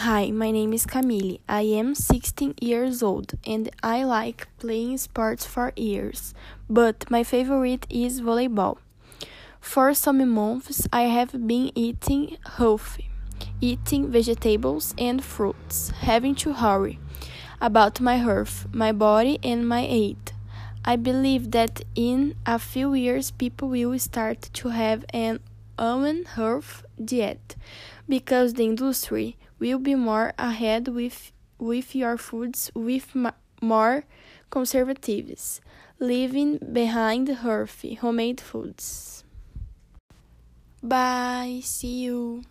Hi, my name is Camille. I am 16 years old and I like playing sports for years, but my favorite is volleyball. For some months, I have been eating healthy, eating vegetables and fruits, having to hurry about my health, my body, and my weight. I believe that in a few years, people will start to have an human health diet because the industry will be more ahead with with your foods with more conservatives, leaving behind healthy homemade foods. Bye, see you.